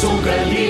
ได้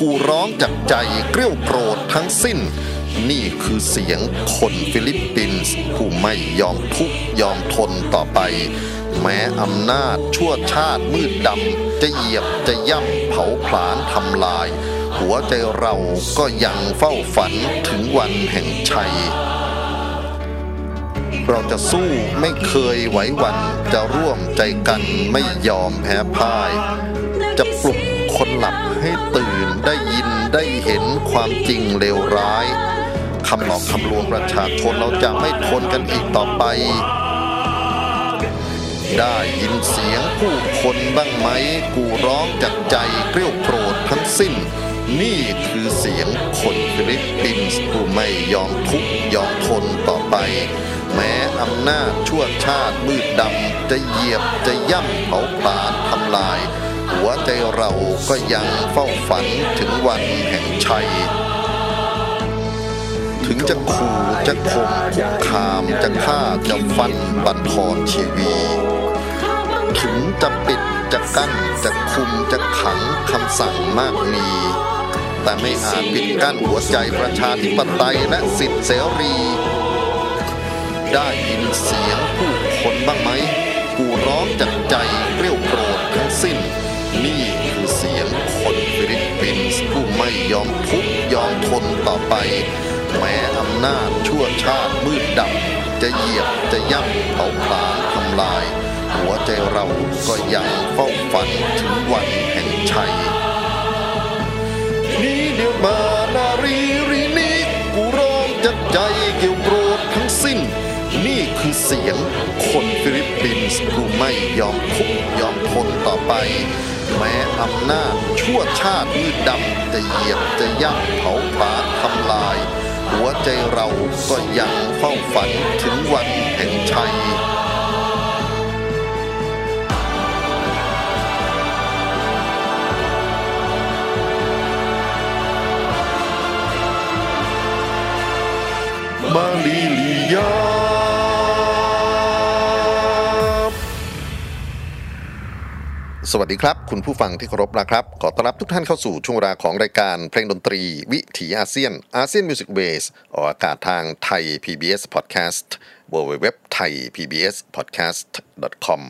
กูร้องจากใจเกลี้ยวโกรธทั้งสิ้น นี่คือเสียงคนฟิลิปปินส์ผู้ไม่ยอมทุกยอมทนต่อไป แม้อำนาจชั่วชาติมืดดำจะเหยียบจะย่ำเผาผลาญทำลาย หัวใจเราก็ยังเฝ้าฝันถึงวันแห่งชัยเราจะสู้ไม่เคยไหวหวั่นจะร่วมใจกันไม่ยอมแพ้พ่าย จะปลุกคนหลับให้ตื่น ได้ยินได้เห็นความจริงเลวร้ายคำหลอกคำลวงประชาชนเราจะไม่ทนกันอีกต่อไป ได้ยินเสียงผู้คนบ้างไหม กูร้องจากใจเกลี้ยวโกรธทั้งสิ้น นี่คือเสียงคนฟิลิปปินส์ผู้ไม่ยอมทุกยอมทนต่อไป แม้อำนาจชั่วชาติมืดดำจะเหยียบจะย่ำเผาผลาญทำลาย หัวใจเราก็ยังเฝ้าฝันถึงวันแห่งชัย ถึงจะขู่จะข่มคุกคามจะฆ่าจะฟันบั่นทอนชีวีถึงจะปิดจะกั้นจะคุมจะขังคำสั่งมากมี แต่ไม่อาจปิดกั้นหัวใจประชาธิปไตยและสิทธิเสรี ได้ยินเสียงผู้คนบ้างไหมกูร้องจากใจเกลียวโกรธทั้งสิ้น นี่คือเสียงคนฟิลิปปินส์ผู้ไม่ยอมทุกยอมทนต่อไป แม้อำนาจชั่วชาติมืดดำจะเหยียบจะย่ำเผาผลาญทำลาย หัวใจเราก็ยังเฝ้าฝันถึงวันแห่งชัยนี้เดียวมานารีรีนี้กูร้องจากใจเกี่ยวโกรธทั้งสิ้น นี่คือเสียงคนฟิลิปปินส์ผู้ไม่ยอมทุกยอมทนต่อไป แม้อำนาจชั่วชาติมืดดำจะเหยียบจะย่ำเผาผลาญทำลาย หัวใจเราก็ยังเฝ้าฝันถึงวันแห่งชัยมาลีลียา สวัสดีครับ คุณผู้ฟังที่เคารพนะครับ ขอต้อนรับทุกท่านเข้าสู่ช่วงเวลาของรายการเพลงดนตรี วิถีอาเซียน ASEAN Music Base ออกอากาศทางไทย PBS Podcast w w w t h a i PBS Podcast com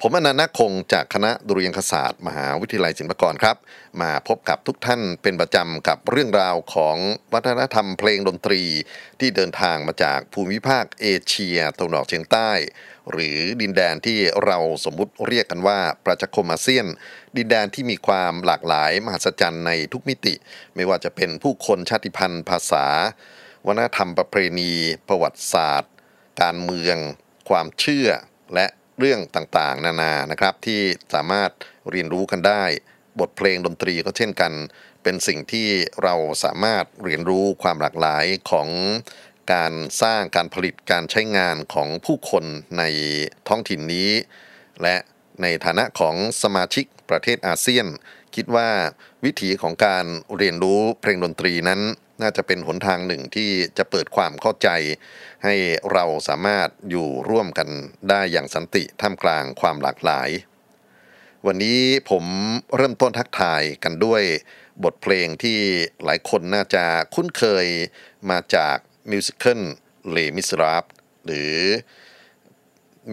ผมอนันต์คงจากคณะดุริยางคศาสตร์ มหาวิทยาลัยศิลปากรครับ มาพบกับทุกท่านเป็นประจำกับเรื่องราวของวัฒนธรรมเพลงดนตรีที่เดินทางมาจากภูมิภาคเอเชียตะวันออกเฉียงใต้ หรือดินแดนที่เราสมมุติเรียกกันว่าประชาคมอาเซียน ดินแดนที่มีความหลากหลายมหัศจรรย์ในทุกมิติ ไม่ว่าจะเป็นผู้คนชาติพันธุ์ ภาษา วัฒนธรรมประเพณี ประวัติศาสตร์ การเมือง ความเชื่อและเรื่องต่างๆ นานานะครับที่สามารถเรียนรู้กันได้ บทเพลงดนตรีก็เช่นกัน เป็นสิ่งที่เราสามารถเรียนรู้ความหลากหลายของ การสร้างการผลิตการใช้งานของผู้คนในท้องถิ่นนี้ และในฐานะของสมาชิกประเทศอาเซียน คิดว่าวิถีของการเรียนรู้เพลงดนตรีนั้น น่าจะเป็นหนทางหนึ่งที่จะเปิดความเข้าใจ ให้เราสามารถอยู่ร่วมกันได้อย่างสันติท่ามกลางความหลากหลาย วันนี้ผมเริ่มต้นทักทายกันด้วยบทเพลงที่หลายคนน่าจะคุ้นเคยมาจาก มิวสิควลเลมิสราฟหรือ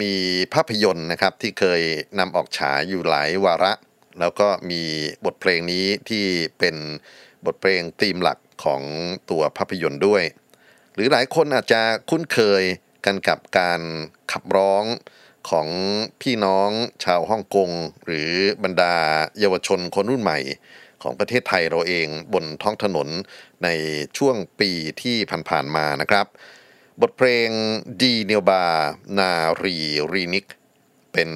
มีภาพยนตร์นะครับที่เคยนำออกฉายอยู่หลายวาระ แล้วก็มีบทเพลงนี้ที่เป็นบทเพลงธีมหลักของตัวภาพยนตร์ด้วย หรือหลายคนอาจจะคุ้นเคยกันกับการขับร้องของพี่น้องชาวฮ่องกง หรือบรรดาเยาวชนคนรุ่นใหม่ ของประเทศไทยเราเองบนท้องถนนในช่วงปีที่ผ่านๆมานะครับ บทเพลง Di Niyo Ba Naririnig เป็น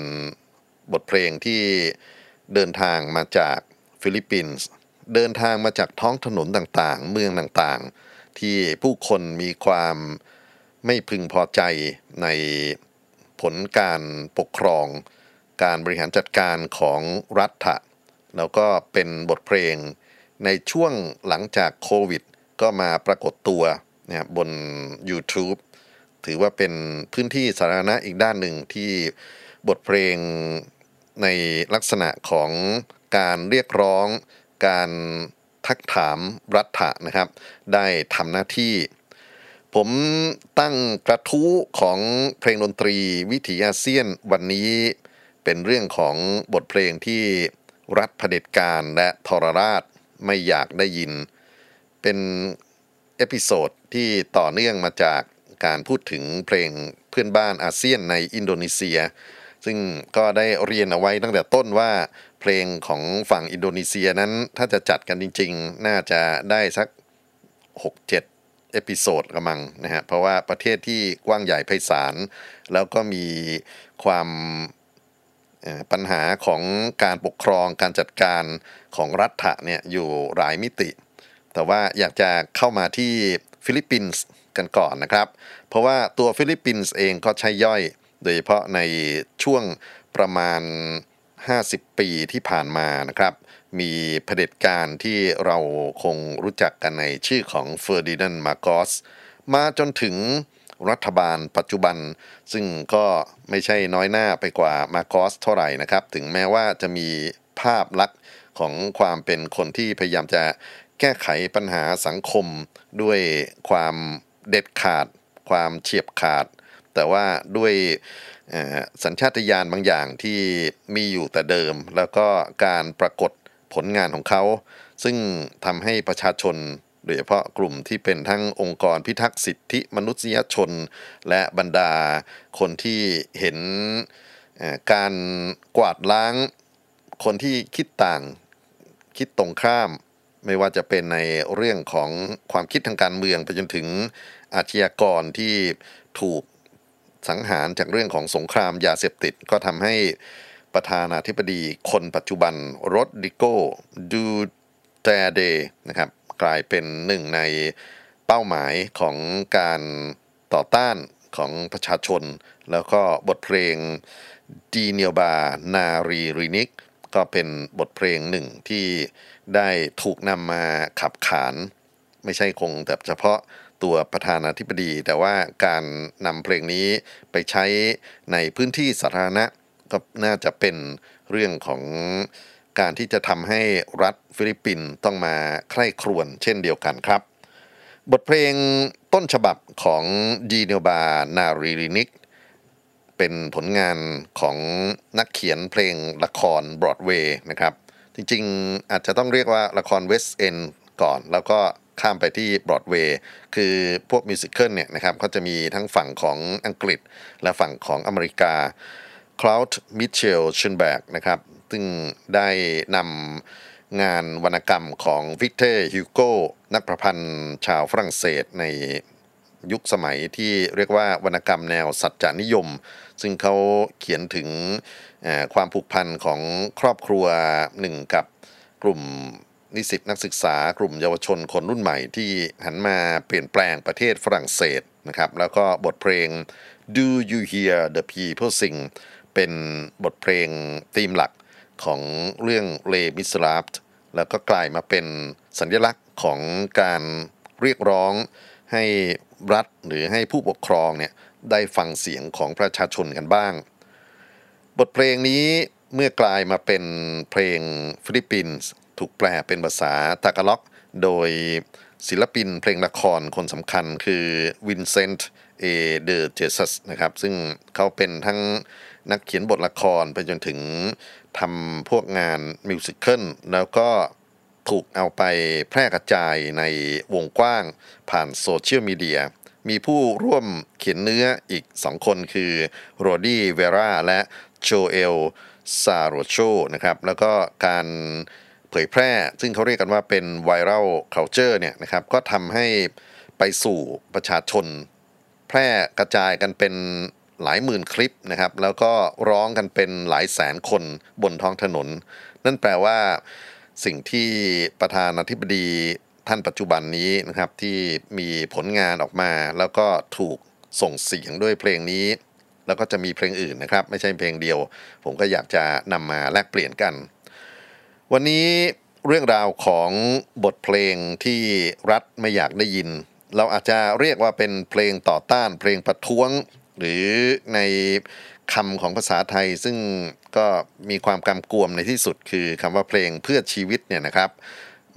บทเพลงที่เดินทางมาจากฟิลิปปินส์เดินทางมาจากท้องถนนต่างๆ เมืองต่างๆ ที่ผู้คนมีความไม่พึงพอใจในผลการปกครอง การบริหารจัดการของรัฐ แล้วก็เป็นบทเพลงในช่วงหลังจากโควิด ก็มาปรากฏตัวนะครับบน YouTube ถือว่าเป็นพื้นที่สาธารณะอีกด้านหนึ่งที่บทเพลงในลักษณะของการเรียกร้อง การทักถามรัฐะนะครับ ได้ทำหน้าที่ ผมตั้งกระทู้ของเพลงดนตรีวิถีอาเซียนวันนี้เป็นเรื่องของบทเพลงที่ รัฐเผด็จการและทรราชไม่อยากได้ยิน เป็น episode ที่ต่อเนื่องมาจากการพูดถึงเพลงเพื่อนบ้านอาเซียนในอินโดนีเซีย ซึ่งก็ได้เรียนเอาไว้ตั้งแต่ต้นว่าเพลงของฝั่งอินโดนีเซียนั้นถ้าจะจัดกันจริง ๆ น่าจะได้สัก 6-7 episode กำมังนะฮะเพราะว่าประเทศที่กว้างใหญ่ไพศาลแล้วก็มีความ ปัญหาของการปกครองการจัดการของรัฐะเนี่ยอยู่หลายมิติ แต่ว่าอยากจะเข้ามาที่ฟิลิปปินส์กันก่อนนะครับ เพราะว่าตัวฟิลิปปินส์เองก็ใช่ย่อย โดยเฉพาะในช่วงประมาณ 50 ปีที่ผ่านมานะครับ มีเผด็จการที่เราคงรู้จักกันในชื่อของเฟอร์ดินานด์มาโกสมาจนถึง รัฐบาลปัจจุบัน ซึ่งก็ไม่ใช่น้อยหน้าไปกว่ามาโกสเท่าไหร่นะครับ ถึงแม้ว่าจะมีภาพลักษณ์ของความเป็นคนที่พยายามจะแก้ไขปัญหาสังคมด้วยความเด็ดขาด ความเฉียบขาด แต่ว่าด้วยสัญชาตญาณบางอย่างที่มีอยู่แต่เดิม แล้วก็การปรากฏผลงานของเขา ซึ่งทำให้ประชาชน โดยเฉพาะกลุ่มที่เป็นทั้งองค์กรพิทักษ์สิทธิมนุษยชน และบรรดาคนที่เห็นการกวาดล้างคนที่คิดต่างคิดตรงข้าม ไม่ว่าจะเป็นในเรื่องของความคิดทางการเมืองไปจนถึงอาชญากรที่ถูกสังหารจากเรื่องของสงครามยาเสพติดก็ทำให้ประธานาธิบดีคนปัจจุบันรถดิโกดูเตเดนะครับ กลายเป็นหนึ่งในเป้าหมายของการต่อต้านของประชาชน แล้วก็บทเพลงดีเนียบา นารีรินิก ก็เป็นบทเพลงหนึ่งที่ได้ถูกนำมาขับขาน ไม่ใช่คงแต่เฉพาะตัวประธานาธิบดี แต่ว่าการนำเพลงนี้ไปใช้ในพื้นที่สาธารณะก็น่าจะเป็นเรื่องของ การที่จะทำให้รัฐฟิลิปปินส์ต้องมาใคร่ครวญเช่นเดียวกันครับ บทเพลงต้นฉบับของ Di Niyo Ba Naririnig เป็นผลงานของนักเขียนเพลงละครบรอดเวย์นะครับ จริงๆอาจจะต้องเรียกว่าละคร West End ก่อน แล้วก็ข้ามไปที่บรอดเวย์คือพวก musical เนี่ยนะครับเขาจะมีทั้งฝั่งของอังกฤษและฝั่งของอเมริกา Claude-Michel Schönberg นะครับ ซึ่งได้นำงานวรรณกรรมของวิกเตอร์ฮิวโกนักประพันธ์ชาวฝรั่งเศสในยุคสมัยที่เรียกว่าวรรณกรรมแนวสัจจานิยม ซึ่งเขาเขียนถึงความผูกพันของครอบครัวหนึ่งกับกลุ่มนิสิตนักศึกษากลุ่มเยาวชนคนรุ่นใหม่ที่หันมาเปลี่ยนแปลงประเทศฝรั่งเศสนะครับ แล้วก็บทเพลง Do You Hear the People Sing เป็นบทเพลงธีมหลัก ของเรื่อง Les Misérables แล้วก็กลายมาเป็นสัญลักษณ์ของการเรียกร้องให้รัฐหรือให้ผู้ปกครองเนี่ยได้ฟังเสียงของประชาชนกันบ้าง บทเพลงนี้เมื่อกลายมาเป็นเพลงฟิลิปปินส์ถูกแปลเป็นภาษาตากาล็อก โดยศิลปินเพลงละครคนสำคัญคือวินเซนต์เอเดอเจสัสนะครับ ซึ่งเขาเป็นทั้งนักเขียนบทละครไปจนถึง ทำพวกงาน musical แล้วก็ถูกเอาไปแพร่กระจายในวงกว้างผ่านโซเชียลมีเดีย มีผู้ร่วมเขียนเนื้ออีกสองคนคือ Rody Vera และ Joel Saracho นะครับ แล้วก็การเผยแพร่ ซึ่งเขาเรียกกันว่าเป็น viralเคาเจอร์เนี่ยนะครับ ก็ทำให้ไปสู่ประชาชน แพร่กระจายกันเป็น หลายหมื่นคลิปนะครับ แล้วก็ร้องกันเป็นหลายแสนคนบนท้องถนน นั่นแปลว่าสิ่งที่ประธานาธิบดีท่านปัจจุบันนี้นะครับที่มีผลงานออกมา แล้วก็ถูกส่งเสียงด้วยเพลงนี้ แล้วก็จะมีเพลงอื่นนะครับ ไม่ใช่เพลงเดียว ผมก็อยากจะนำมาแลกเปลี่ยนกัน วันนี้เรื่องราวของบทเพลงที่รัฐไม่อยากได้ยิน เราอาจจะเรียกว่าเป็นเพลงต่อต้าน เพลงประท้วง หรือในคำของภาษาไทยซึ่งก็มีความกำกวมในที่สุดคือคำว่าเพลงเพื่อชีวิตเนี่ยนะครับ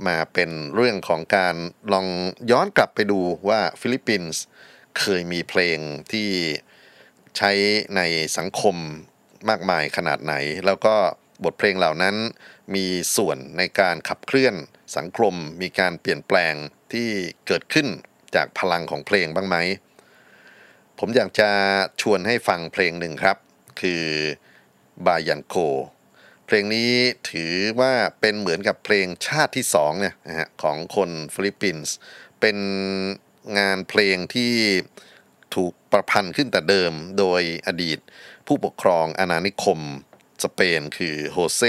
มาเป็นเรื่องของการลองย้อนกลับไปดูว่าฟิลิปปินส์เคยมีเพลงที่ใช้ในสังคมมากมายขนาดไหน แล้วก็บทเพลงเหล่านั้นมีส่วนในการขับเคลื่อนสังคม มีการเปลี่ยนแปลงที่เกิดขึ้นจากพลังของเพลงบ้างไหม ผมอยากจะชวนให้ฟังเพลงหนึ่งครับ คือบายันโค เพลงนี้ถือว่าเป็นเหมือนกับเพลงชาติที่สองเนี่ยนะฮะของคนฟิลิปปินส์เป็นงานเพลงที่ถูกประพันธ์ขึ้นแต่เดิมโดยอดีต ผู้ปกครองอาณานิคม สเปนคือ José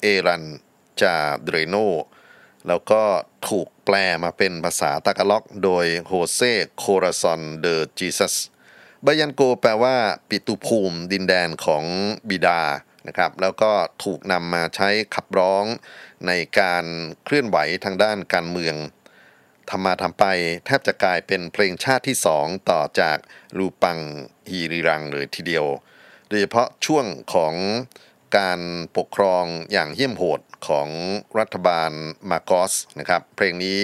Alejandrino แล้วก็ถูกแปลมาเป็นภาษาตากาล็อก โดย José Corazon de Jesus Bayan Ko แปลว่าปิตุภูมิ ดินแดนของบิดานะครับ แล้วก็ถูกนำมาใช้ขับร้องในการเคลื่อนไหวทางด้านการเมืองทำมาทำไปแทบจะกลายเป็นเพลงชาติที่สองต่อจากลูปังฮีริรังเลยทีเดียว โดยเฉพาะช่วงของการปกครองอย่างเหี้ยมโหดของรัฐบาลมาโกสนะครับ เพลงนี้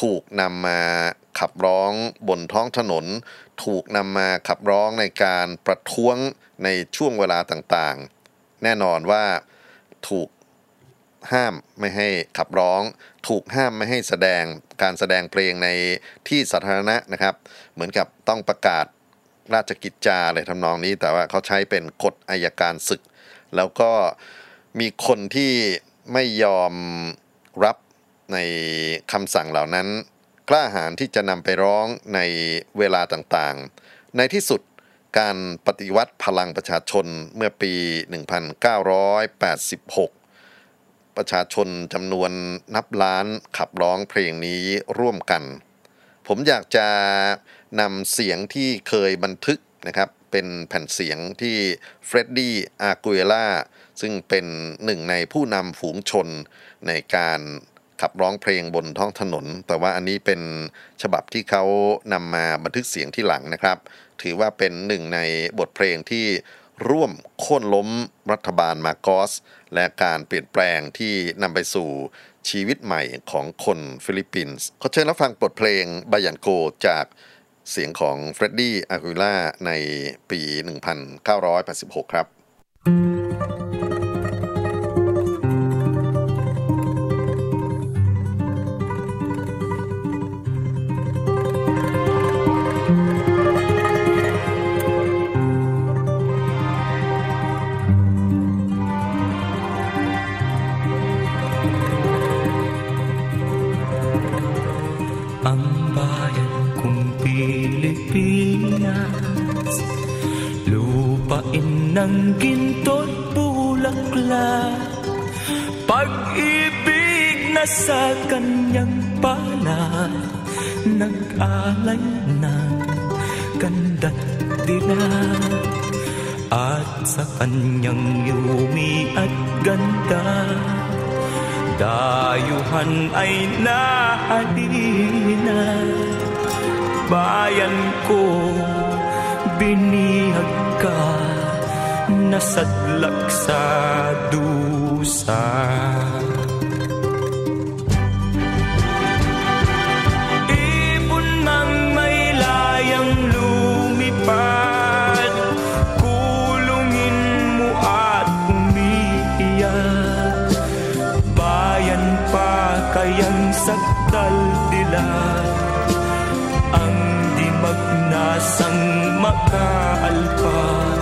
ถูกนำมาขับร้องบนท้องถนน ถูกนำมาขับร้องในการประท้วงในช่วงเวลาต่างๆ แน่นอนว่าถูกห้ามไม่ให้ขับร้อง ถูกห้ามไม่ให้แสดงการแสดงเพลงในที่สาธารณะนะครับ เหมือนกับต้องประกาศราชกิจจาอะไรทำนองนี้ แต่ว่าเขาใช้เป็นกฎอายการศึก แล้วก็มีคนที่ไม่ยอมรับในคำสั่งเหล่านั้น กล้าหาญที่จะนำไปร้องในเวลาต่างๆ ในที่สุดการปฏิวัติพลังประชาชนเมื่อปี 1986 ประชาชนจำนวนนับล้านขับร้องเพลงนี้ร่วมกัน ผมอยากจะนำเสียงที่เคยบันทึกนะครับ เป็นแผ่นเสียงที่เฟรดดี้อากุเอล่าซึ่งเป็นหนึ่งในผู้นำฝูงชนในการ ขับร้องเพลงบนท้องถนน แต่ว่าอันนี้เป็นฉบับที่เขานำมาบันทึกเสียงทีหลังนะครับ ถือว่าเป็นหนึ่งในบทเพลงที่ร่วมโค่นล้มรัฐบาลมาโกส และการเปลี่ยนแปลงที่นำไปสู่ชีวิตใหม่ของคนฟิลิปปินส์เขาเชิญรับฟังบทเพลง Bayan Ko จากเสียงของเฟรดดี้อากุล่าในปี 1986 ครับ Ang ng ginto't bulaklak Pag-ibig na sa kanyang palad Nag-alay ng ganda't dilag At sa kanyang yumi at ganda Dayuhan ay nahalina. Bayan ko, binihag ka Nasadlak sa dusa. Ibon mang may lumipad Kulungin mo at umiiyak. Bayan pa kayang dilag Ang di magnasang makaalpas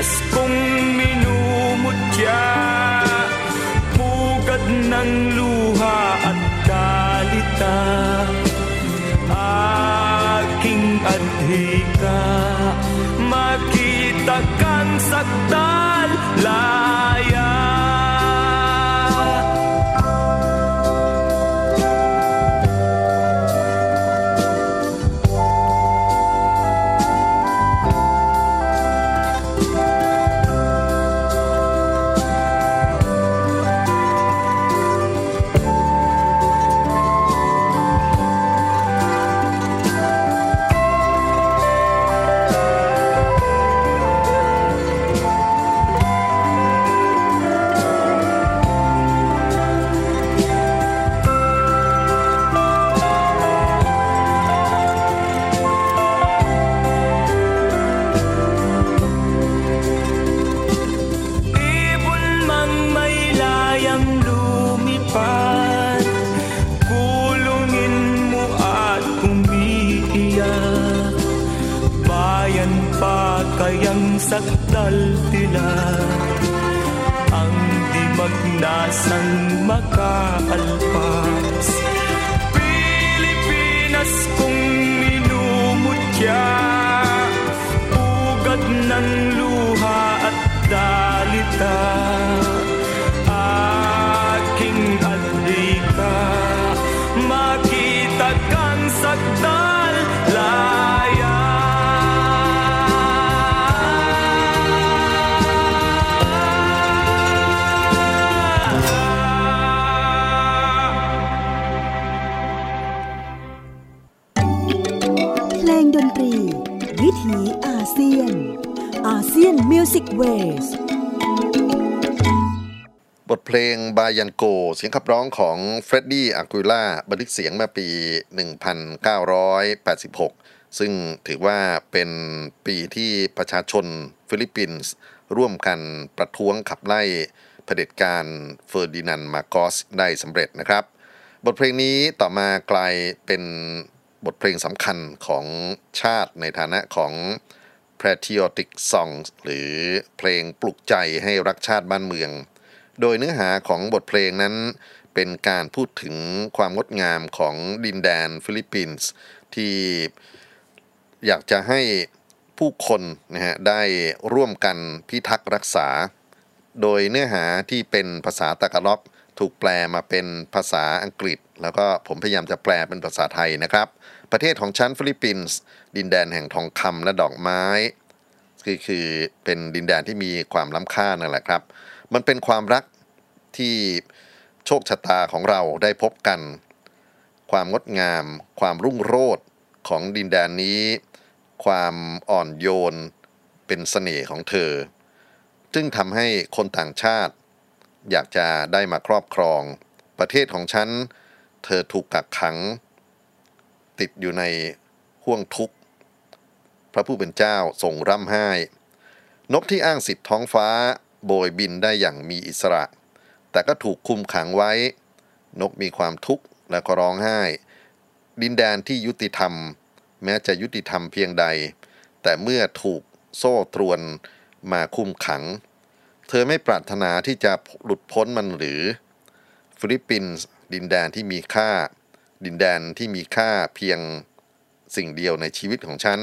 Pilipinas kong minumutya Pugad ng luha at kalita Aking adhika Makita kang sakdal ของของเฟรดดี้อากุล่าบันทึกเสียงมาปี 1986 ซึ่งถือว่าเป็นปีที่ประชาชนฟิลิปปินส์ร่วมกันประท้วงขับไล่เผด็จการเฟอร์ดินานด์มาโกสได้สำเร็จนะครับ บทเพลงนี้ต่อมากลายเป็นบทเพลงสำคัญของชาติในฐานะของ patriotic songs หรือเพลงปลุกใจให้รักชาติบ้านเมือง โดยเนื้อหาของบทเพลงนั้น เป็นการพูดถึงความงดงามของดินแดนฟิลิปปินส์ที่อยากจะให้ผู้คนนะฮะได้ร่วมกันพิทักษ์รักษา โดยเนื้อหาที่เป็นภาษาตะกะล็อกถูกแปลมาเป็นภาษาอังกฤษ แล้วก็ผมพยายามจะแปลเป็นภาษาไทยนะครับ ประเทศของฉันฟิลิปปินส์ดินแดนแห่งทองคำและดอกไม้คือคือเป็นดินแดนที่มีความล้ำค่านั่นแหละครับ มันเป็นความรักที่ โชคชะตาของเราได้พบกัน ความงดงาม ความรุ่งโรจน์ของดินแดนนี้ ความอ่อนโยน เป็นเสน่ห์ของเธอ จึงทำให้คนต่างชาติ อยากจะได้มาครอบครอง ประเทศของฉัน เธอถูกกักขัง ติดอยู่ในห่วงทุกข์ พระผู้เป็นเจ้าทรงร่ำไห้ นกที่อ้างสิทธิ์ท้องฟ้าโบยบินได้อย่างมีอิสระ แต่ก็ถูกคุมขังไว้ นกมีความทุกข์และก็ร้องไห้ ดินแดนที่ยุติธรรม แม้จะยุติธรรมเพียงใด แต่เมื่อถูกโซ่ตรวนมาคุมขัง เธอไม่ปรารถนาที่จะหลุดพ้นมันหรือ ฟิลิปปินส์ดินแดนที่มีค่า ดินแดนที่มีค่าเพียงสิ่งเดียวในชีวิตของฉัน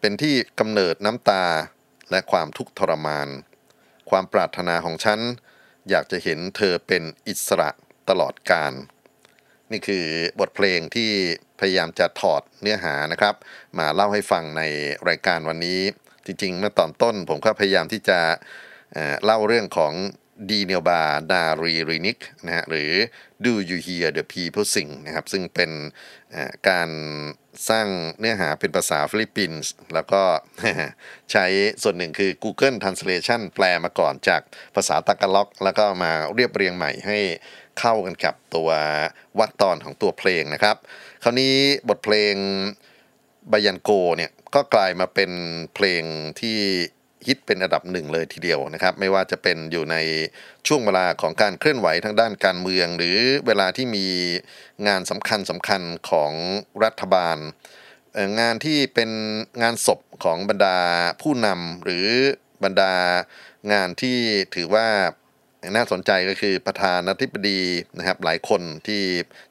เป็นที่กำเนิดน้ำตาและความทุกข์ทรมาน ความปรารถนาของฉัน อยากจะเห็นเธอเป็นอิสระตลอดกาล นี่คือบทเพลงที่พยายามจะถอดเนื้อหานะครับ มาเล่าให้ฟังในรายการวันนี้ จริงๆเมื่อตอนต้นผมก็พยายามที่จะเล่าเรื่องของ Di Niyo Ba Naririnig นะฮะหรือ Do You Hear the People Sing นะครับซึ่งเป็นการสร้างเนื้อหาเป็นภาษาฟิลิปปินส์แล้วก็ใช้ส่วนหนึ่งคือ Google Translation แปลมาก่อนจากภาษาตากาล็อก แล้วก็มาเรียบเรียงใหม่ให้เข้ากันกับตัววรรคตอนของตัวเพลงนะครับ คราวนี้บทเพลง Bayan Koเนี่ยก็กลายมาเป็นเพลงที่ ฮิตเป็นอันดับหนึ่งเลยทีเดียวนะครับ ไม่ว่าจะเป็นอยู่ในช่วงเวลาของการเคลื่อนไหวทางด้านการเมือง หรือเวลาที่มีงานสำคัญสำคัญของรัฐบาล งานที่เป็นงานศพของบรรดาผู้นำหรือบรรดางานที่ถือว่าน่าสนใจก็คือประธานาธิบดีนะครับหลายคนที่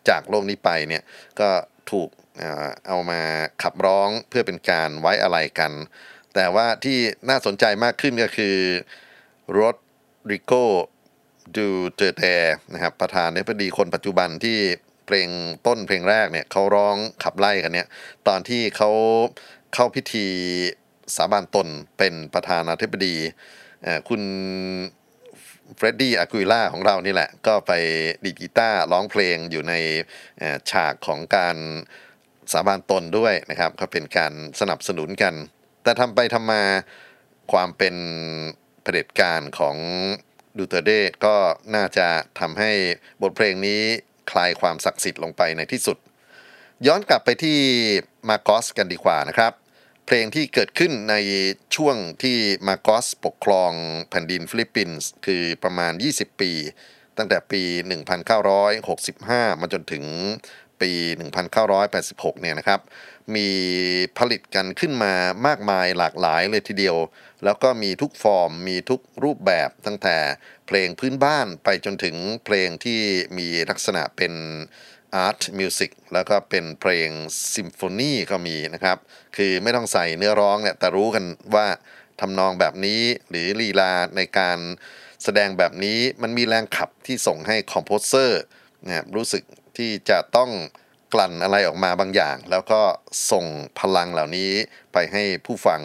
จากโลกนี้ไปเนี่ยก็ถูกเอ่อเอามาขับร้องเพื่อเป็นการไว้อะไรกัน แต่ว่าที่น่าสนใจมากขึ้นก็คือรดริโกดูเตเตนะครับประธานาธิบดีคนปัจจุบันที่เพลงต้นเพลงแรกเนี่ยเขาร้องขับไล่กันเนี่ยตอนที่เขาเข้าพิธีสาบานตนเป็นประธานาธิบดีคุณเฟรดดี้อากุยล่าของเรานี่แหละ ก็ไปดีดกีตาร์ร้องเพลงอยู่ในฉากของการสาบานตนด้วยนะครับก็เป็นการสนับสนุนกัน แต่ทำไปทำมาความเป็นเผด็จการของดูเตอร์เตก็น่าจะทำให้บทเพลงนี้คลายความศักดิ์สิทธิ์ลงไปในที่สุด ย้อนกลับไปที่มาโกสกันดีกว่านะครับ เพลงที่เกิดขึ้นในช่วงที่มาโกสปกครองแผ่นดินฟิลิปปินส์คือประมาณ 20 ปี ตั้งแต่ปี 1965 มาจนถึงปี 1986 เนี่ยนะครับ มีผลิตกันขึ้นมามากมายหลากหลายเลยทีเดียว แล้วก็มีทุกฟอร์มมีทุกรูปแบบตั้งแต่เพลงพื้นบ้านไปจนถึงเพลงที่มีลักษณะเป็น art music แล้วก็เป็นเพลงซิมโฟนีก็มีนะครับ คือไม่ต้องใส่เนื้อร้องเนี่ยแต่รู้กันว่าทำนองแบบนี้หรือลีลาในการแสดงแบบนี้มันมีแรงขับที่ส่งให้ composer นะครับรู้สึกที่จะต้อง กลั่นอะไรออกมาบางอย่าง แล้วก็ส่งพลังเหล่านี้ไปให้ผู้ฟัง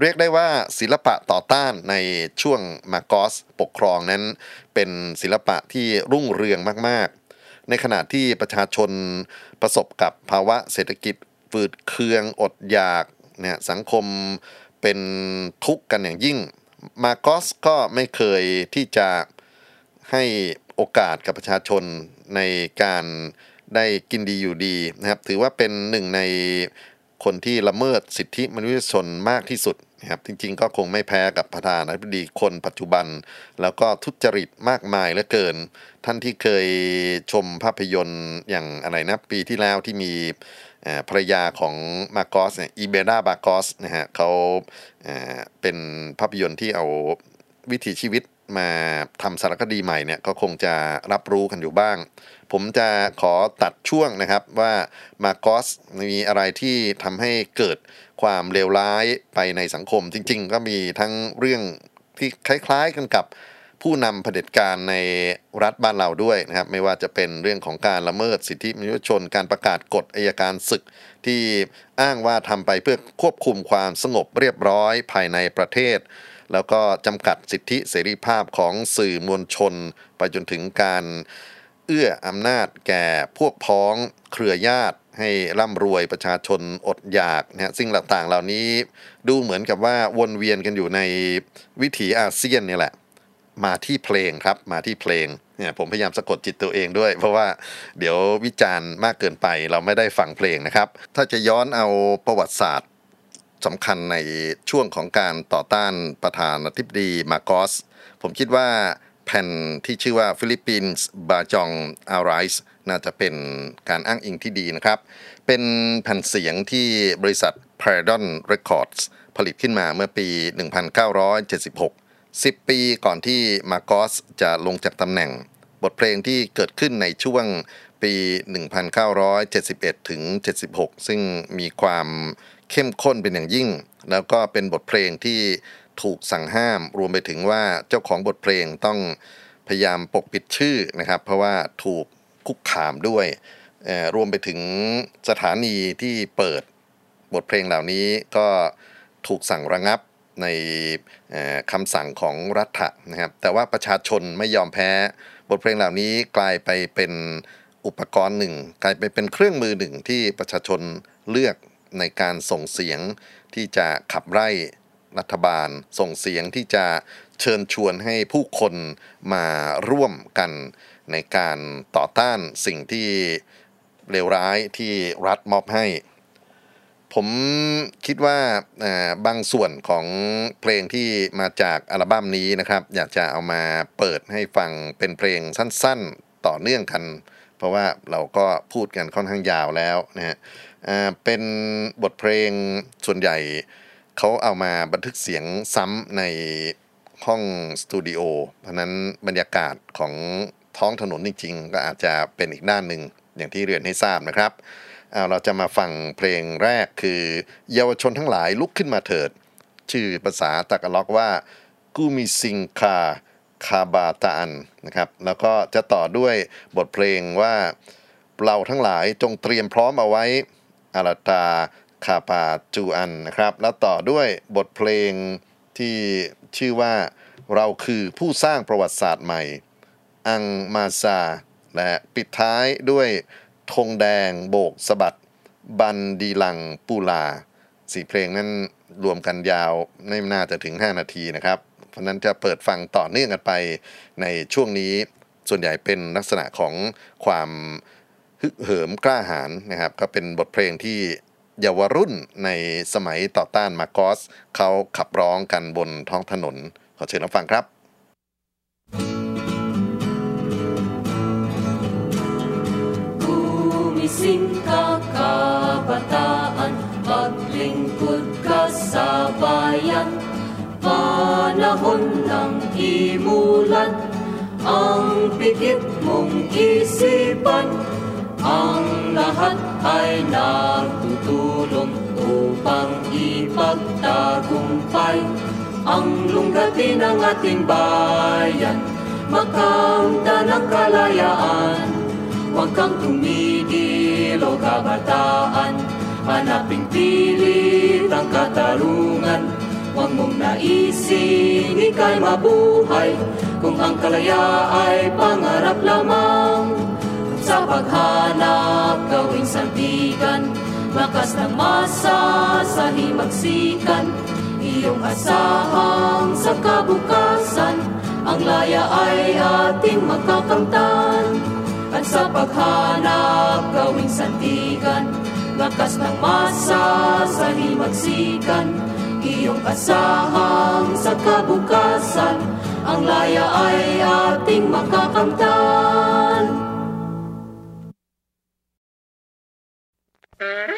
เรียกได้ว่าศิลปะต่อต้านในช่วงมาโกสปกครองนั้น เป็นศิลปะที่รุ่งเรืองมากๆ ในขณะที่ประชาชนประสบกับภาวะเศรษฐกิจฝืดเคืองอดอยากเนี่ยสังคมเป็นทุกข์กันอย่างยิ่ง มาโกสก็ไม่เคยที่จะให้โอกาสกับประชาชนในการ ได้กินดีอยู่ดีนะครับถือว่าเป็นหนึ่งในคนที่ละเมิดสิทธิมนุษยชนมากที่สุดนะครับจริงๆ ก็คงไม่แพ้กับประธานาธิบดีคนปัจจุบัน แล้วก็ทุจริตมากมายเหลือเกิน ท่านที่เคยชมภาพยนตร์อย่างอะไรนะปีที่แล้วที่มีภรรยาของมาโกสเนี่ยอีเบดาบาโกสนะฮะเขาเอ่อเป็นภาพยนตร์ที่เอาวิถีชีวิตมาทำสารคดีใหม่เนี่ยก็คงจะรับรู้กันอยู่บ้าง ผมจะขอตัดช่วงนะครับว่ามาโกสมีอะไรที่ทำให้เกิดความเลวร้ายไปในสังคม จริง ๆ ก็มีทั้งเรื่องที่คล้ายๆกันกับผู้นำเผด็จการในรัฐบ้านเราด้วยนะครับ ไม่ว่าจะเป็นเรื่องของการละเมิดสิทธิมนุษยชน การประกาศกฎอายการศึก ที่อ้างว่าทำไปเพื่อควบคุมความสงบเรียบร้อยภายในประเทศ แล้วก็จำกัดสิทธิเสรีภาพของสื่อมวลชน ไปจนถึงการ เอื้ออำนาจแก่พวกพ้องเครือญาติให้ร่ำรวยประชาชนอดอยากนะสิ่งต่างๆเหล่านี้ดูเหมือนกับว่าวนเวียนกันอยู่ในวิถีอาเซียนนี่แหละ มาที่เพลงครับมาที่เพลงเนี่ยผมพยายามสะกดจิตตัวเองด้วย เพราะว่าเดี๋ยววิจารณ์มากเกินไปเราไม่ได้ฟังเพลงนะครับ ถ้าจะย้อนเอาประวัติศาสตร์สำคัญในช่วงของการต่อต้านประธานาธิบดีมาโกสผมคิดว่า แผ่นที่ชื่อว่าฟิลิปปินส์ Bangonอาไรส์น่าจะเป็นการอ้างอิงที่ดีนะครับ เป็นแผ่นเสียงที่บริษัท Paradon Records ผลิตขึ้นมาเมื่อปี 1976 10 ปีก่อนที่มาโกสจะลงจากตำแหน่ง บทเพลงที่เกิดขึ้นในช่วงปี 1971 ถึง 76 ซึ่งมีความเข้มข้นเป็นอย่างยิ่ง แล้วก็เป็นบทเพลงที่ ถูกสั่งห้าม รวมไปถึงว่าเจ้าของบทเพลงต้องพยายามปกปิดชื่อนะครับ เพราะว่าถูกคุกคามด้วย รวมไปถึงสถานีที่เปิดบทเพลงเหล่านี้ก็ถูกสั่งระงับในคำสั่งของรัฐนะครับ แต่ว่าประชาชนไม่ยอมแพ้ บทเพลงเหล่านี้กลายไปเป็นอุปกรณ์หนึ่ง กลายไปเป็นเครื่องมือหนึ่งที่ประชาชนเลือกในการส่งเสียงที่จะขับไล่ รัฐบาลส่งเสียงที่จะเชิญชวนให้ผู้คนมาร่วมกันในการต่อต้านสิ่งที่เลวร้ายที่รัฐมอบให้ ผมคิดว่าบางส่วนของเพลงที่มาจากอัลบั้มนี้นะครับ อยากจะเอามาเปิดให้ฟังเป็นเพลงสั้นๆต่อเนื่องกัน เพราะว่าเราก็พูดกันค่อนข้างยาวแล้วนะฮะเป็นบทเพลงส่วนใหญ่ เขาเอามาบันทึกเสียงซ้ำในห้องสตูดิโอ เพราะนั้นบรรยากาศของท้องถนนจริงๆ ก็อาจจะเป็นอีกด้านหนึ่งอย่างที่เรียนให้ทราบนะครับเอาเราจะมาฟังเพลงแรกคือ เยาวชนทั้งหลายลุกขึ้นมาเถิด ชื่อภาษาตะกล็อกว่ากูมิซิงคาคาบาตานนะครับแล้วก็จะต่อด้วยบทเพลงว่าเราทั้งหลายจงเตรียมพร้อมเอาไว้อาราตา คาปาจูอันนะครับ แล้วต่อด้วยบทเพลงที่ชื่อว่าเราคือผู้สร้างประวัติศาสตร์ใหม่ อังมาซา และปิดท้ายด้วยธงแดงโบกสะบัด บันดีลังปูลาสี่เพลงนั้นรวมกันยาวไม่น่าจะถึง 5 นาทีนะครับ เพราะนั้นจะเปิดฟังต่อเนื่องกันไปในช่วงนี้ ส่วนใหญ่เป็นลักษณะของความฮึกเหิมกล้าหาญนะครับ ก็เป็นบทเพลงที่ เยาวรุ่นในสมัยต่อต้านมาโกสเขาขับร้องกันบนท้องถนน ขอเชิญรับฟังครับ kabataan Maglingkod ka sa bayan Panahon ng imulan Ang pikit mong isipan Ang lahat ay nagtutulong upang ipagtagumpay ang lunggatin ng ating bayan, makamta ng kalayaan. Huwag kang tumigil o kabataan, hanaping pilit ang katarungan. Huwag mong naising ika'y mabuhay, kung ang kalaya ay pangarap lamang. Sa paghanap gawing sandigan, Lakas ng masa sa himagsikan. Iyong asahang sa kabukasan Ang laya ay ating magkakamtan. At sa paghanap gawing sandigan. Lakas ng masa sa himagsikan. Iyong asahang sa kabukasan Ang laya ay ating makakamtan Mm-hmm.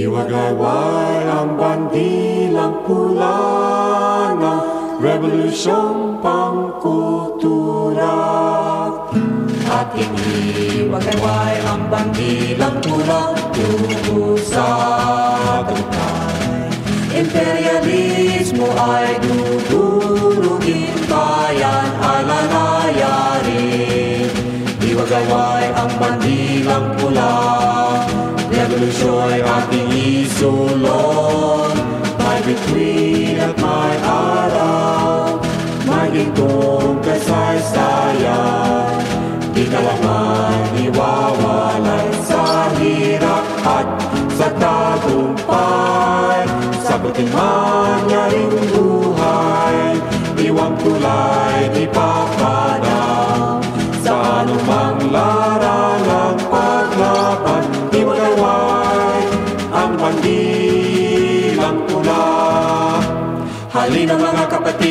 Iwagayway ang bandilang pula ng revolusyong pangkultura. Ating iwagayway ang bandilang pula tungo sa tagumpay. Imperialismo ay dudurugin, bayan ay lalayarin. Iwagayway ang bandilang pula Revolusyon ay ating isulong May bituin at may araw May gintong kasaysayan Di kalaman iwawalay sa hirap at sa tagumpay. Sagutin man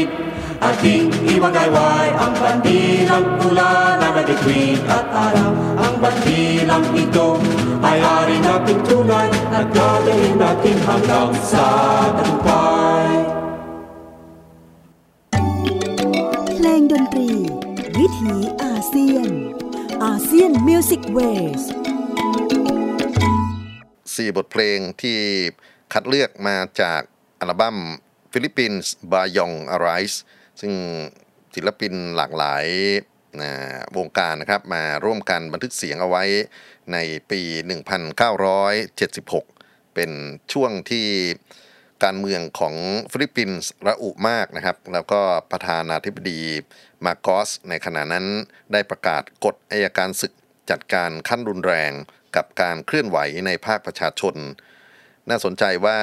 kapatid Ating iwagayway ang bandilang pula na nagituwid at araw Ang bandilang ito ay ari nating tunay At gagawin natin hanggang sa tagumpay เพลงดนตรี วิถีอาเซียนอาเซียนมิวสิกเวสสี่บทเพลงที่คัดเลือกมาจากอัลบั้ม ฟิลิปปินส์ Bangon Arise ซึ่งศิลปินหลากหลายวงการนะครับมาร่วมกันบันทึกเสียงเอาไว้ในปี 1976 เป็นช่วงที่การเมืองของฟิลิปปินส์ระอุมากนะครับ แล้วก็ประธานาธิบดีมาโกสในขณะนั้นได้ประกาศกฎอายการศึกจัดการขั้นรุนแรงกับการเคลื่อนไหวในภาคประชาชน น่าสนใจว่า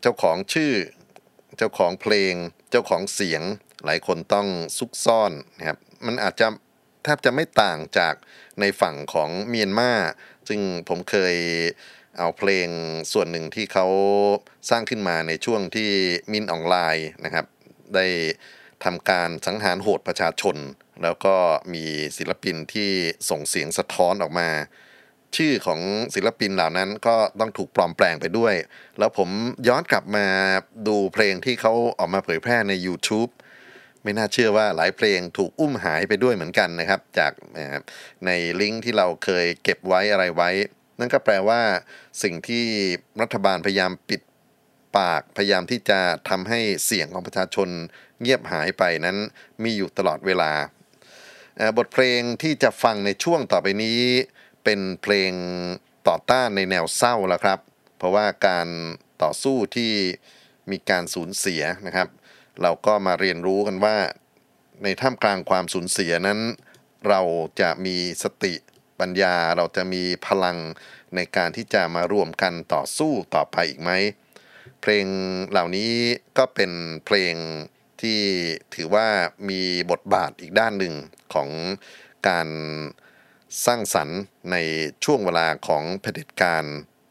เจ้าของชื่อ เจ้าของเพลง เจ้าของเสียง หลายคนต้องซุกซ่อนนะครับมันอาจจะแทบจะไม่ต่างจากในฝั่งของเมียนมาซึ่งผมเคยเอาเพลงส่วนหนึ่งที่เขาสร้างขึ้นมาในช่วงที่มินออนไลน์นะครับ ได้ทำการสังหารโหดประชาชน แล้วก็มีศิลปินที่ส่งเสียงสะท้อนออกมา ชื่อของศิลปินเหล่านั้นก็ต้องถูกปลอมแปลงไปด้วย แล้วผมย้อนกลับมาดูเพลงที่เขาออกมาเผยแพร่ใน YouTube ไม่น่าเชื่อว่าหลายเพลงถูกอุ้มหายไปด้วยเหมือนกันนะครับ จากในลิงก์ที่เราเคยเก็บไว้อะไรไว้ นั่นก็แปลว่า สิ่งที่รัฐบาลพยายามปิดปากพยายามที่จะทำให้เสียงของประชาชนเงียบหายไปนั้นมีอยู่ตลอดเวลา บทเพลงที่จะฟังในช่วงต่อไปนี้ เป็นเพลงต่อต้านในแนวเศร้าแล้วครับ เพราะว่าการต่อสู้ที่มีการสูญเสียนะครับ เราก็มาเรียนรู้กันว่า ในท่ามกลางความสูญเสียนั้น เราจะมีสติปัญญาเราจะมีพลังในการที่จะมารวมกันต่อสู้ต่อไปอีกไหม เพลงเหล่านี้ก็เป็นเพลงที่ถือว่ามีบทบาทอีกด้านหนึ่งของการ สร้างสรรค์ในช่วงเวลาของเผด็จการ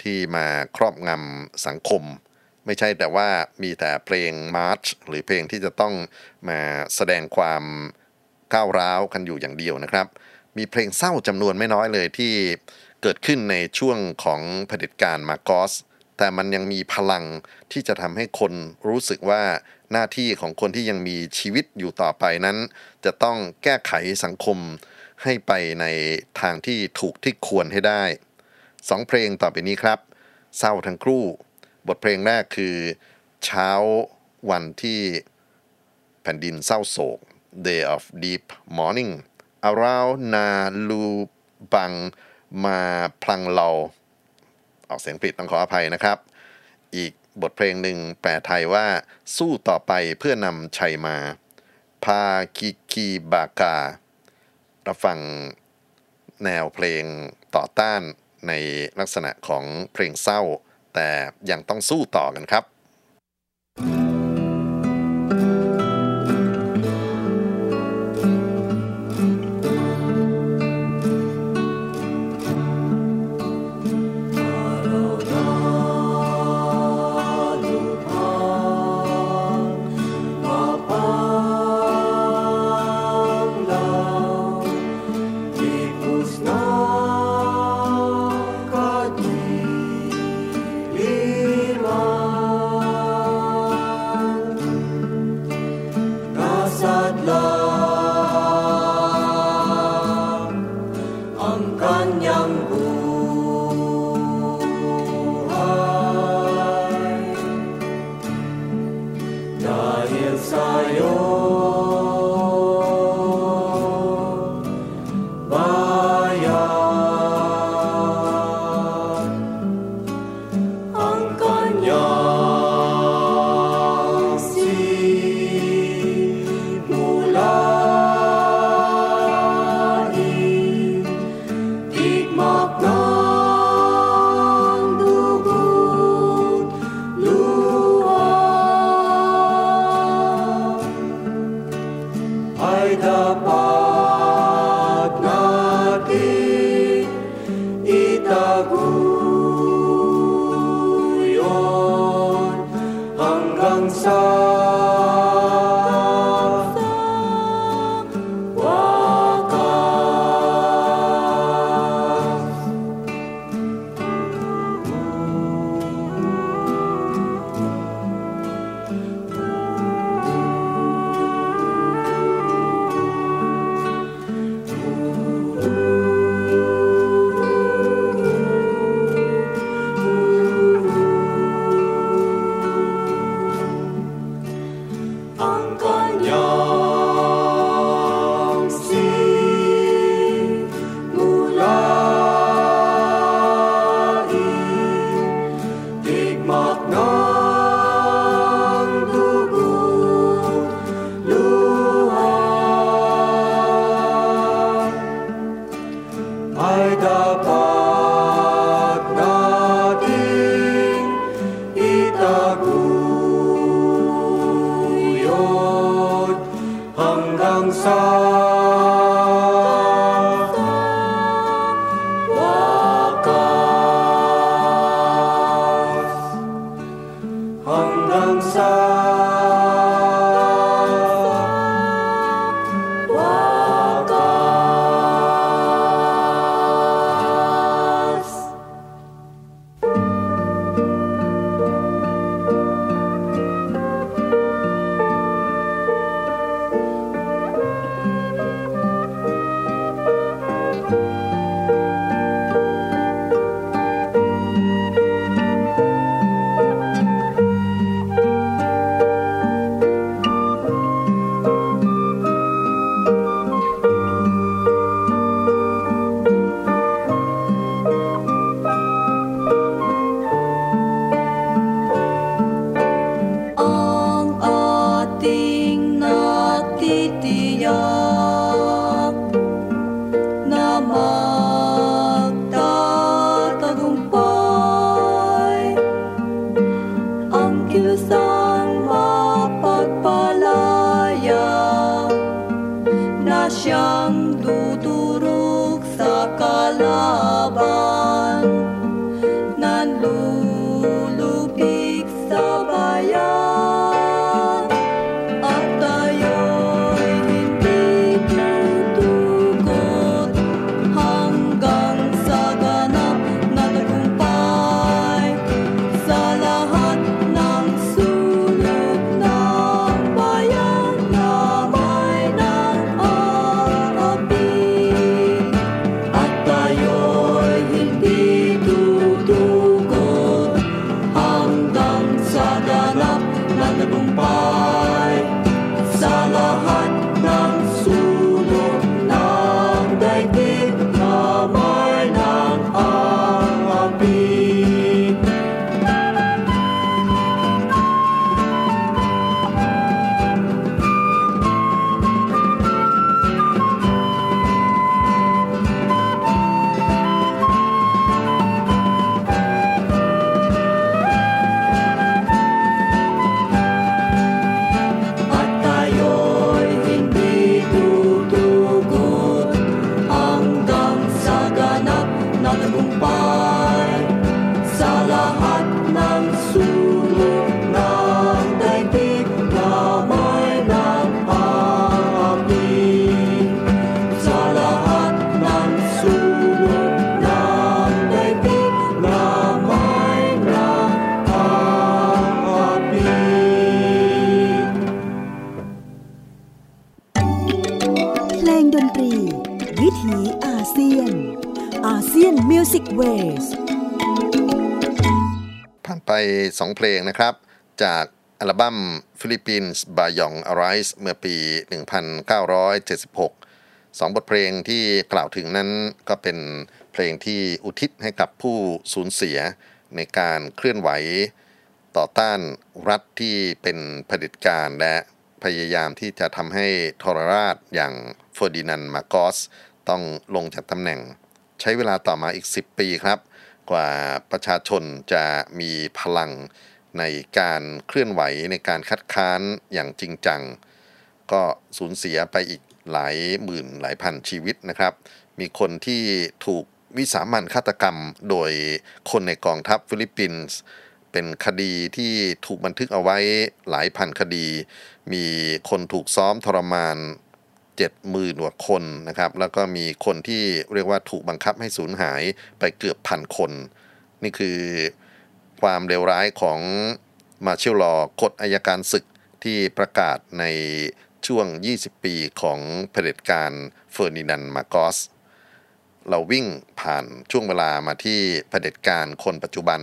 ที่มาครอบงำสังคม ไม่ใช่แต่ว่ามีแต่เพลงมาร์ชหรือเพลงที่จะต้องมาแสดงความก้าวร้าวกันอยู่อย่างเดียวนะครับ มีเพลงเศร้าจำนวนไม่น้อยเลยที่เกิดขึ้นในช่วงของเผด็จการมาโกสแต่มันยังมีพลังที่จะทำให้คนรู้สึกว่าหน้าที่ของคนที่ยังมีชีวิตอยู่ต่อไปนั้น จะต้องแก้ไขสังคม ให้ไปในทางที่ถูกที่ควรให้ได้สองเพลงต่อไปนี้ครับ เศร้าทั้งคู่ บทเพลงแรกคือ เช้าวันที่แผ่นดินเศร้าโศก Day of Deep Morning Around นาลูบังมาพลังเรา ออกเสียงผิดต้องขออภัยนะครับ อีกบทเพลงหนึ่งแปลไทยว่า สู้ต่อไปเพื่อนำชัยมา พากิกีบากา รับฟังแนวเพลงต่อต้านในลักษณะของเพลงเศร้า แต่ยังต้องสู้ต่อกันครับ my God. จากอัลบั้มฟิลิปปินส์ Bangon Arise เมื่อปี 1976 สองบทเพลงที่กล่าวถึงนั้นก็เป็นเพลงที่อุทิศให้กับผู้สูญเสียในการเคลื่อนไหวต่อต้านรัฐที่เป็นเผด็จการและพยายามที่จะทำให้ทรราชอย่างเฟอร์ดินานด์มาโกสต้องลงจากตำแหน่ง ใช้เวลาต่อมาอีก 10 ปีครับ กว่าประชาชนจะมีพลัง ในการเคลื่อนไหวในการคัดค้านอย่างจริงจัง ก็สูญเสียไปอีกหลายหมื่นหลายพันชีวิตนะครับ มีคนที่ถูกวิสามัญฆาตกรรมโดยคนในกองทัพฟิลิปปินส์เป็นคดีที่ถูกบันทึกเอาไว้หลายพันคดี มีคนถูกซ้อมทรมาน7 หมื่นกว่าคนนะครับ แล้วก็มีคนที่เรียกว่าถูกบังคับให้สูญหายไปเกือบพันคน นี่คือ ความเลวร้ายของมาเชลลอกฎอายการศึกที่ประกาศในช่วง 20 ปีของเผด็จการเฟอร์นินันมาโกส เราวิ่งผ่านช่วงเวลามาที่เผด็จการคนปัจจุบัน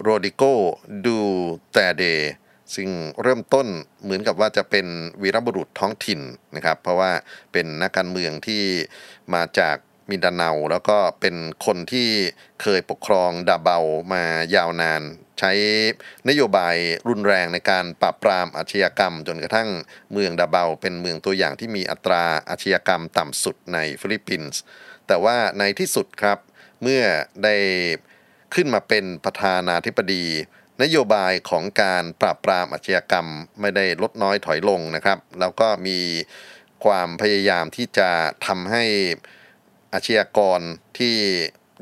โรดิโกดูแตเดซึ่งเริ่มต้นเหมือนกับว่าจะเป็นวีรบุรุษท้องถิ่นนะครับ เพราะว่าเป็นนักการเมืองที่มาจาก มินดาเนา แล้วก็เป็นคนที่เคยปกครองดาเบามายาวนาน ใช้นโยบายรุนแรงในการปราบปรามอาชญากรรม จนกระทั่งเมืองดาเบา เป็นเมืองตัวอย่างที่มีอัตราอาชญากรรมต่ำสุดในฟิลิปปินส์แต่ว่าในที่สุดครับเมื่อได้ขึ้นมาเป็นประธานาธิบดีนโยบายของการปราบปรามอาชญากรรมไม่ได้ลดน้อยถอยลงนะครับ แล้วก็มีความพยายามที่จะทำให้ อาชญากรที่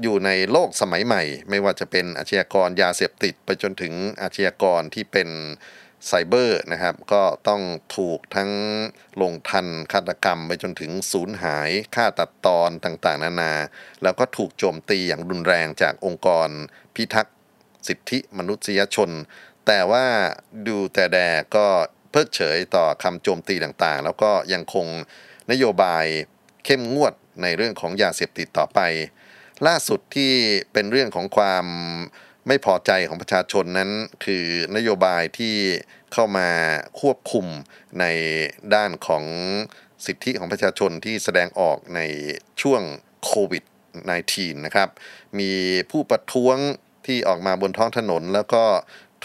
อยู่ในโลกสมัยใหม่ ไม่ว่าจะเป็นอาชญากรยาเสพติดไปจนถึงอาชญากรที่เป็นไซเบอร์นะครับ ก็ต้องถูกทั้งลงทันฆาตกรรม ไปจนถึงสูญหายฆ่าตัดตอนต่างๆ นานา แล้วก็ถูกโจมตีอย่างรุนแรงจากองค์กรพิทักษ์สิทธิมนุษยชน แต่ว่าดูแต่แดก็เพิกเฉยต่อคำโจมตีต่างๆ แล้วก็ยังคงนโยบายเข้มงวด ในเรื่องของยาเสพติดต่อไป ล่าสุดที่เป็นเรื่องของความไม่พอใจของประชาชนนั้น คือนโยบายที่เข้ามาควบคุมในด้านของสิทธิของประชาชนที่แสดงออกในช่วงโควิด -19 นะครับ มีผู้ประท้วงที่ออกมาบนท้องถนน แล้วก็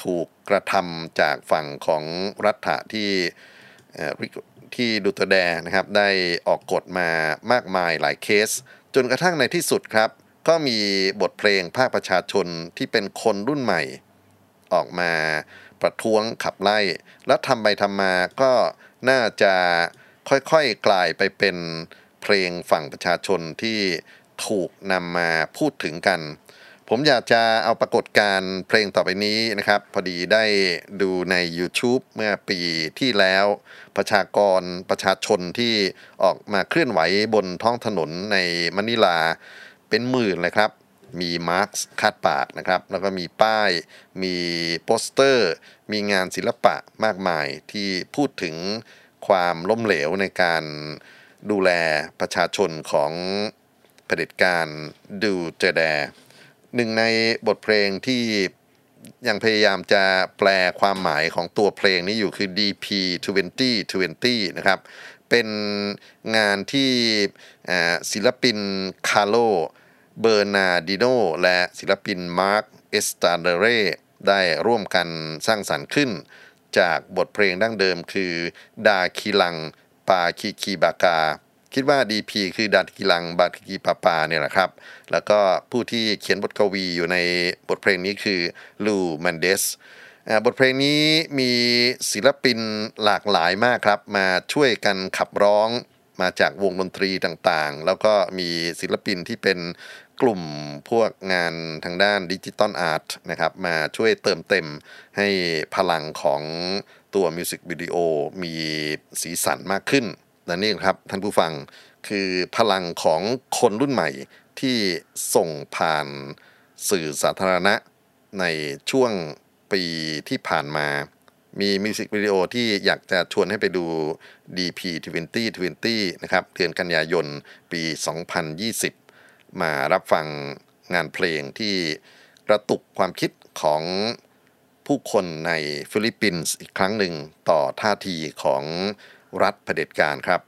ถูกกระทำจากฝั่งของรัฐะที่ ที่ดูตแดนะครับได้ออกกฎมามากมายหลายเคส จนกระทั่งในที่สุดครับ ก็มีบทเพลงภาคประชาชนที่เป็นคนรุ่นใหม่ ออกมาประท้วงขับไล่ แล้วทำไปทำมาก็น่าจะค่อยๆกลายไปเป็นเพลงฝั่งประชาชนที่ถูกนำมาพูดถึงกัน ผมอยากจะเอาปรากฏการ์เพลงต่อไปนี้นะครับ พอดีได้ดูใน YouTube เมื่อปีที่แล้ว ประชากรประชาชนที่ออกมาเคลื่อนไหวบนท้องถนนในมะนิลาเป็นหมื่นเลยครับ มีมาร์คคาดปากนะครับ แล้วก็มีป้าย มีโปสเตอร์ มีงานศิลปะมากมายที่พูดถึงความล้มเหลวในการดูแลประชาชนของเผด็จการดูแตร์เต หนึ่งในบทเพลงที่ยังพยายามจะแปลความหมายของตัวเพลงนี้อยู่คือ DP 2020 นะครับ เป็นงานที่ศิลปินคาร์โล เบอร์นาดิโน และศิลปินมาร์ค เอสตาเดเรได้ร่วมกันสร้างสรรค์ขึ้น จากบทเพลงดั้งเดิมคือ Dakilang Pakikibaka คิดว่า DP คือ Dakilang Pakikibaka เนี่ยแหละครับ แล้วก็ผู้ที่เขียนบทกวีอยู่ในบทเพลงนี้คือลูมันเดสบทเพลงนี้มีศิลปินหลากหลายมากครับ มาช่วยกันขับร้องมาจากวงดนตรีต่างๆ แล้วก็มีศิลปินที่เป็นกลุ่มพวกงานทางด้าน digital art นะครับมาช่วยเติมเต็มให้พลังของตัวมิวสิกวิดีโอมีสีสันมากขึ้น และนี่ครับท่านผู้ฟังคือพลังของคนรุ่นใหม่ที่ส่งผ่านสื่อสาธารณะ ในช่วงปีที่ผ่านมา มีมิวสิกวิดีโอที่อยากจะชวนให้ไปดู DP 2020นะครับเดือนกันยายนปี 2020 มารับฟังงานเพลงที่กระตุกความคิดของผู้คนในฟิลิปปินส์อีกครั้งหนึ่งต่อท่าทีของ รัฐเผด็จการครับ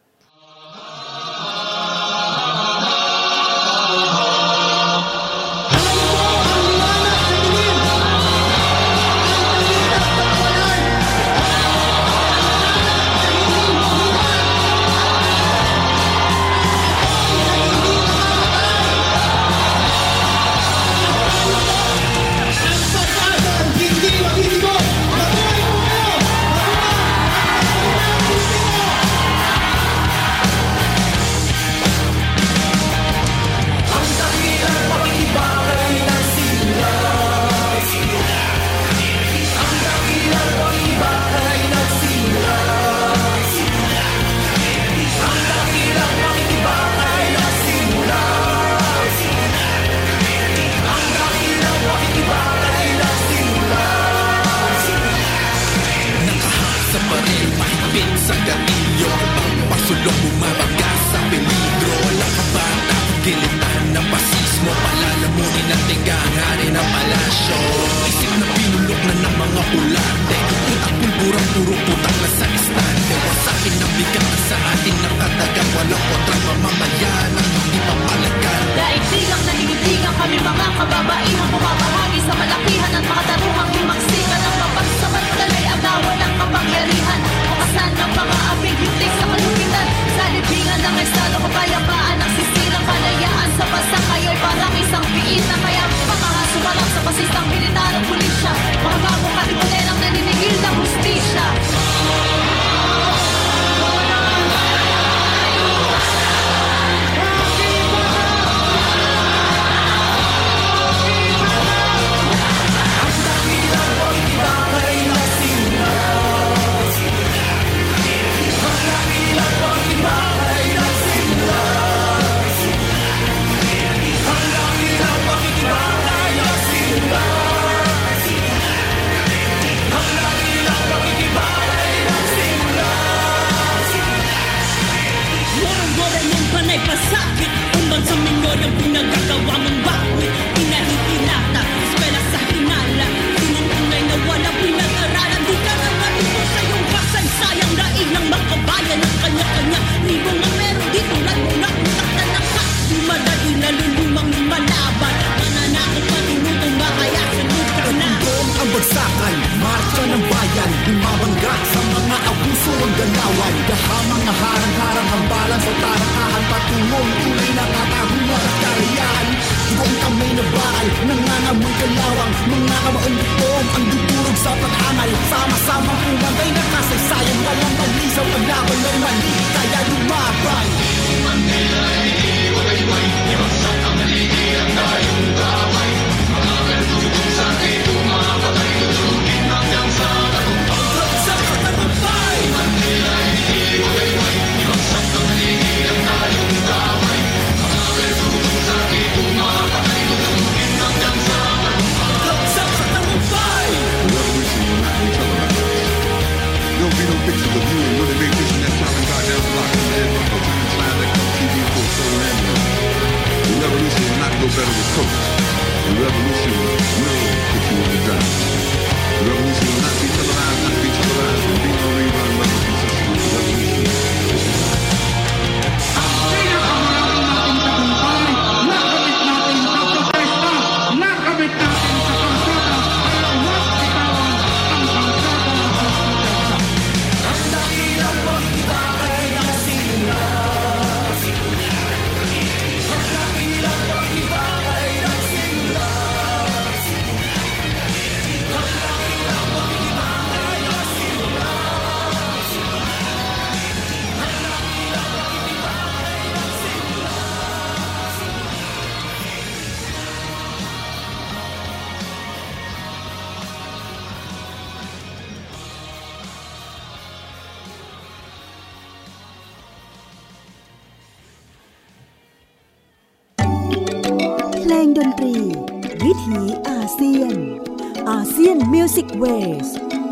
มิวสิกเวส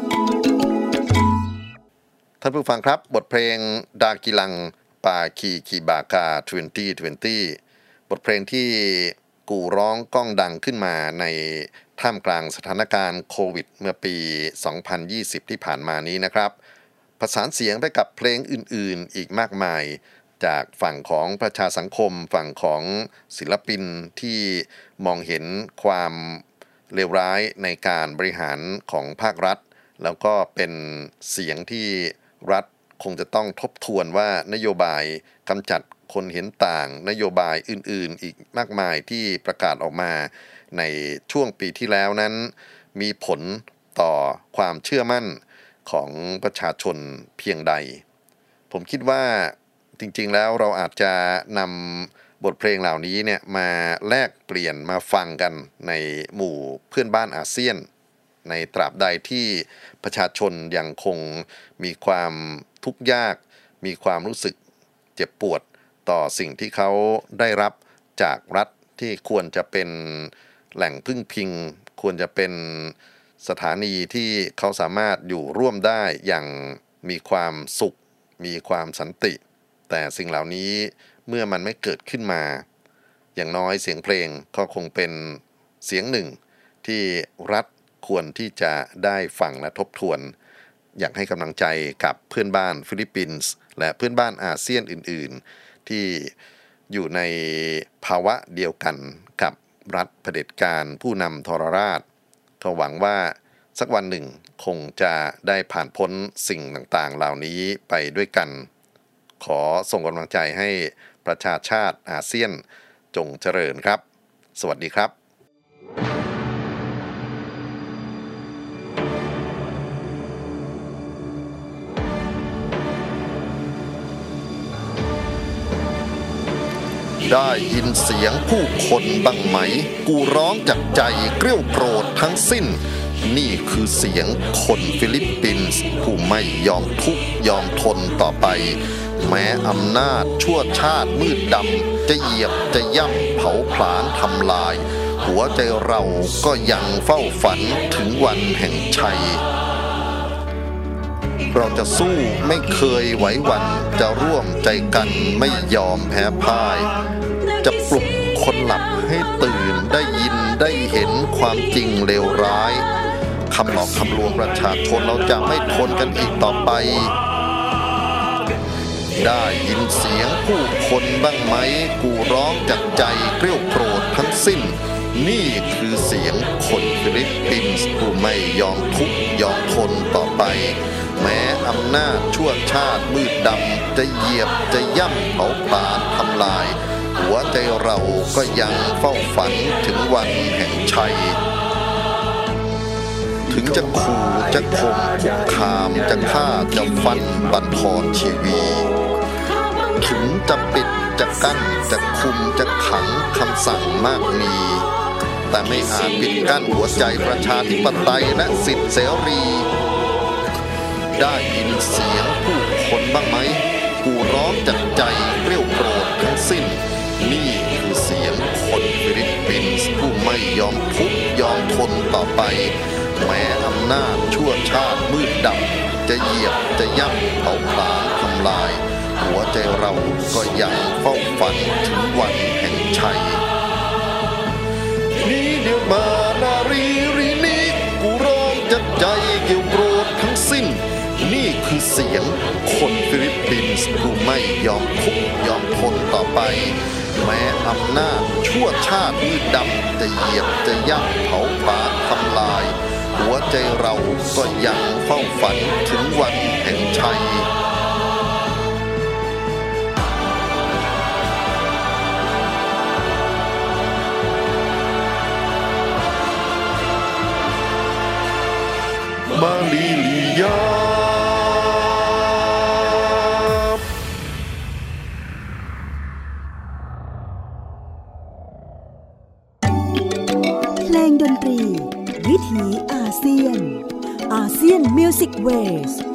ท่านผู้ฟังครับ บทเพลง Dakilang Pakikibaka 2020 บทเพลงที่กู่ร้องก้องดังขึ้นมาในท่ามกลางสถานการณ์โควิด เมื่อปี 2020 ที่ผ่านมานี้นะครับผสานเสียงไปกับเพลงอื่นๆ อีกมากมาย จากฝั่งของประชาสังคม ฝั่งของศิลปินที่มองเห็นความ เลวร้ายในการบริหารของภาครัฐ แล้วก็เป็นเสียงที่รัฐคงจะต้องทบทวนว่านโยบายกำจัดคนเห็นต่าง นโยบายอื่นๆ อีกมากมายที่ประกาศออกมา ในช่วงปีที่แล้วนั้น มีผลต่อความเชื่อมั่นของประชาชนเพียงใด ผมคิดว่าจริงๆแล้วเราอาจจะนำ บทเพลงเหล่านี้เนี่ยมาแลกเปลี่ยนมาฟังกันในหมู่เพื่อนบ้านอาเซียน ในตราบใดที่ประชาชนยังคงมีความทุกข์ยาก มีความรู้สึกเจ็บปวดต่อสิ่งที่เขาได้รับจากรัฐที่ควรจะเป็นแหล่งพึ่งพิง ควรจะเป็นสถานีที่เขาสามารถอยู่ร่วมได้อย่างมีความสุข มีความสันติ แต่สิ่งเหล่านี้เมื่อมันไม่เกิดขึ้นมา อย่างน้อยเสียงเพลงก็คงเป็นเสียงหนึ่ง ที่รัฐควรที่จะได้ฟังและทบทวน อยากให้กำลังใจกับเพื่อนบ้านฟิลิปปินส์และเพื่อนบ้านอาเซียนอื่น ๆ ที่อยู่ในภาวะเดียวกันกับรัฐเผด็จการผู้นำทรราช ก็หวังว่าสักวันหนึ่งคงจะได้ผ่านพ้นสิ่งต่างๆ เหล่านี้ไปด้วยกัน ขอส่งกำลังใจให้ประชาชาติอาเซียนจงเจริญครับ สวัสดีครับได้ยินเสียงผู้คนบ้างไหม กูร้องจากใจเกลี้ยวโกรธทั้งสิ้น นี่คือเสียงคนฟิลิปปินส์ผู้ไม่ยอมทุกยอมทนต่อไป แม้อำนาจชั่วชาติมืดดำจะเหยียบจะย่ำเผาผลาญทำลาย หัวใจเราก็ยังเฝ้าฝันถึงวันแห่งชัยเราจะสู้ไม่เคยไหวหวั่นจะร่วมใจกันไม่ยอมแพ้พ่าย จะปลุกคนหลับให้ตื่นได้ยินได้เห็นความจริงเลวร้าย คำหลอกคำลวงประชาชนเราจะไม่ทนกันอีกต่อไป ได้ยินเสียงผู้คนบ้างไหม กูร้องจากใจเกลี้ยวโกรธทั้งสิ้น นี่คือเสียงคนฟิลิปปินส์ผู้ไม่ยอมทุกยอมทนต่อไป แม้อำนาจชั่วชาติมืดดำจะเหยียบจะย่ำเผาผลาญทำลาย หัวใจเราก็ยังเฝ้าฝันถึงวันแห่งชัย ถึงจะขู่จะข่มคุกคามจะฆ่าจะฟันบั่นทอนชีวีถึงจะปิดจะกั้นจะคุมจะขังคำสั่งมากมีแต่ไม่อาจปิดกั้นหัวใจประชาธิปไตยและสิทธิเสรี ได้ยินเสียงผู้คนบ้างไหมกูร้องจากใจเกลี้ยวโกรธทั้งสิ้น นี่คือเสียงคนฟิลิปปินส์ผู้ไม่ยอมทุกยอมทนต่อไป แม้อำนาจชั่วชาติมืดดำจะเหยียบจะย่ำเผาผลาทำลาย หัวใจเราก็ยังเฝ้าฝันถึงวันแห่งชัยนี้เดียวมานารีรีนี้กูร้องจากใจเกี่ยวโกรธทั้งสิ้น นี่คือเสียงคนฟิลิปปินส์ผู้ไม่ยอมทุกยอมทนต่อไปแม้อำนาจชั่วชาติมืดดำจะเหยียบจะย่ำเผาผลาทำลาย วใจเราก็ยังเฝ้าฝันถึงวันแห่งชัยมาลี ง